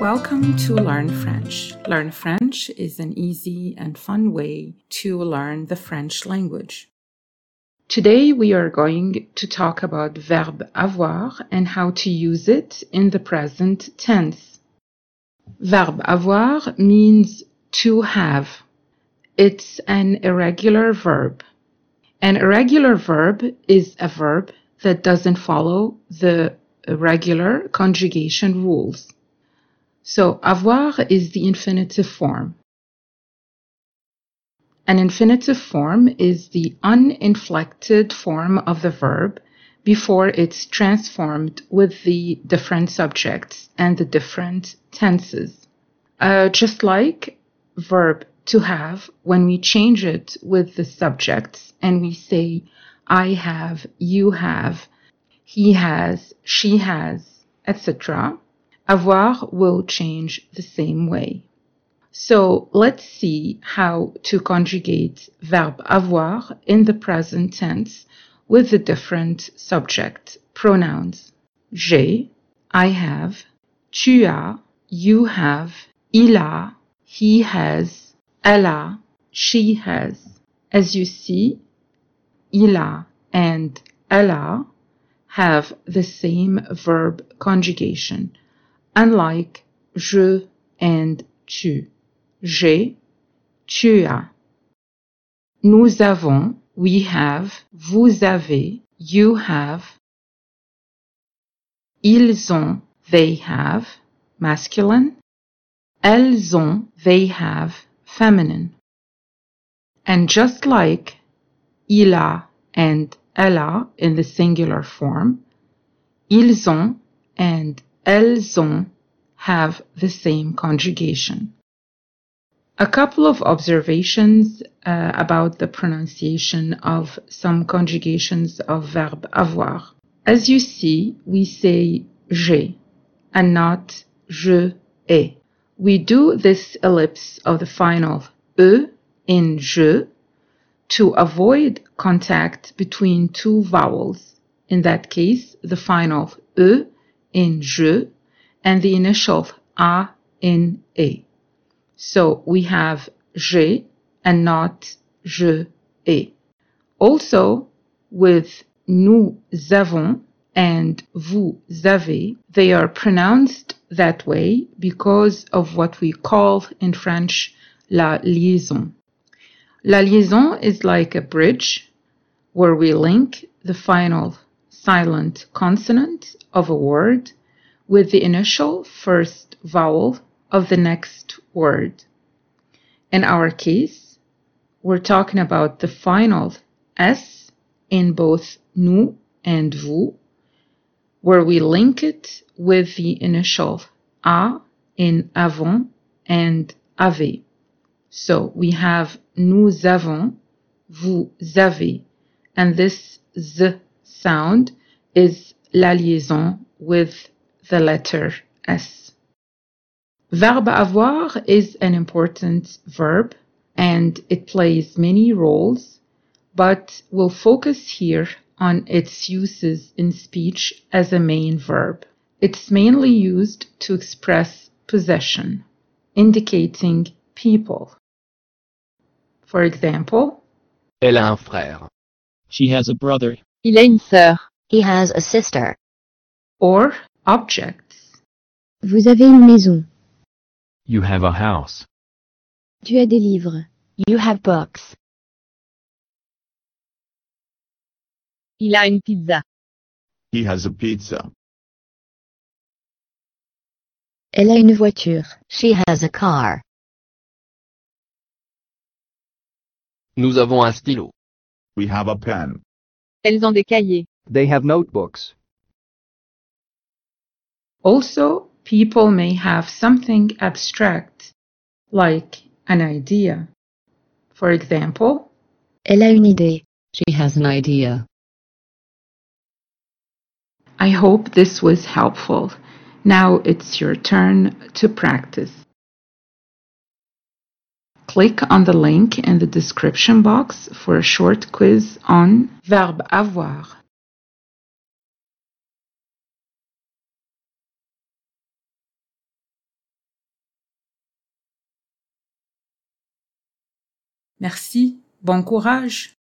Welcome to Learn French. Learn French is an easy and fun way to learn the French language. Today we are going to talk about verb avoir and how to use it in the present tense. Verb avoir means to have. It's an irregular verb. An irregular verb is a verb that doesn't follow the regular conjugation rules. So avoir is the infinitive form. An infinitive form is the uninflected form of the verb before it's transformed with the different subjects and the different tenses. Uh, just like verb to have, when we change it with the subjects and we say, I have, you have, he has, she has, etc., avoir will change the same way. So let's see how to conjugate verb avoir in the present tense with the different subject pronouns. J'ai, I have, tu as, you have, il a, he has, elle a, she has. As you see, il a and elle a have the same verb conjugation unlike je and tu. J'ai, tu as. Nous avons, we have, vous avez, you have. Ils ont, they have, masculine. Elles ont, they have, feminine. And just like il a and elle a in the singular form, ils ont and elles ont have the same conjugation. A couple of observations uh, about the pronunciation of some conjugations of verb avoir. As you see, we say j'ai and not je ai. We do this ellipse of the final e in je to avoid contact between two vowels. In that case, the final e in je and the initial a in a. So we have je and not je ai. Also, with nous avons and vous avez, they are pronounced that way because of what we call in French la liaison. La liaison is like a bridge where we link the final silent consonant of a word with the initial first vowel of the next word. In our case, we're talking about the final S in both nous and vous, where we link it with the initial A in avons and avez. So we have nous avons, vous avez, and this z sound is la liaison with the letter S. Verbe avoir is an important verb and it plays many roles, but we'll focus here on its uses in speech as a main verb. It's mainly used to express possession, indicating people. For example, Elle a un frère. She has a brother. Il a une sœur. He has a sister. or objects. Vous avez une maison. You have a house. Tu as des livres. You have books. Il a une pizza. He has a pizza. Elle a une voiture. She has a car. Nous avons un stylo. We have a pen. Elles ont des cahiers. They have notebooks. Also, people may have something abstract, like an idea. For example, Elle a une idée. She has an idea. I hope this was helpful. Now it's your turn to practice. Click on the link in the description box for a short quiz on verbe avoir. Merci, bon courage.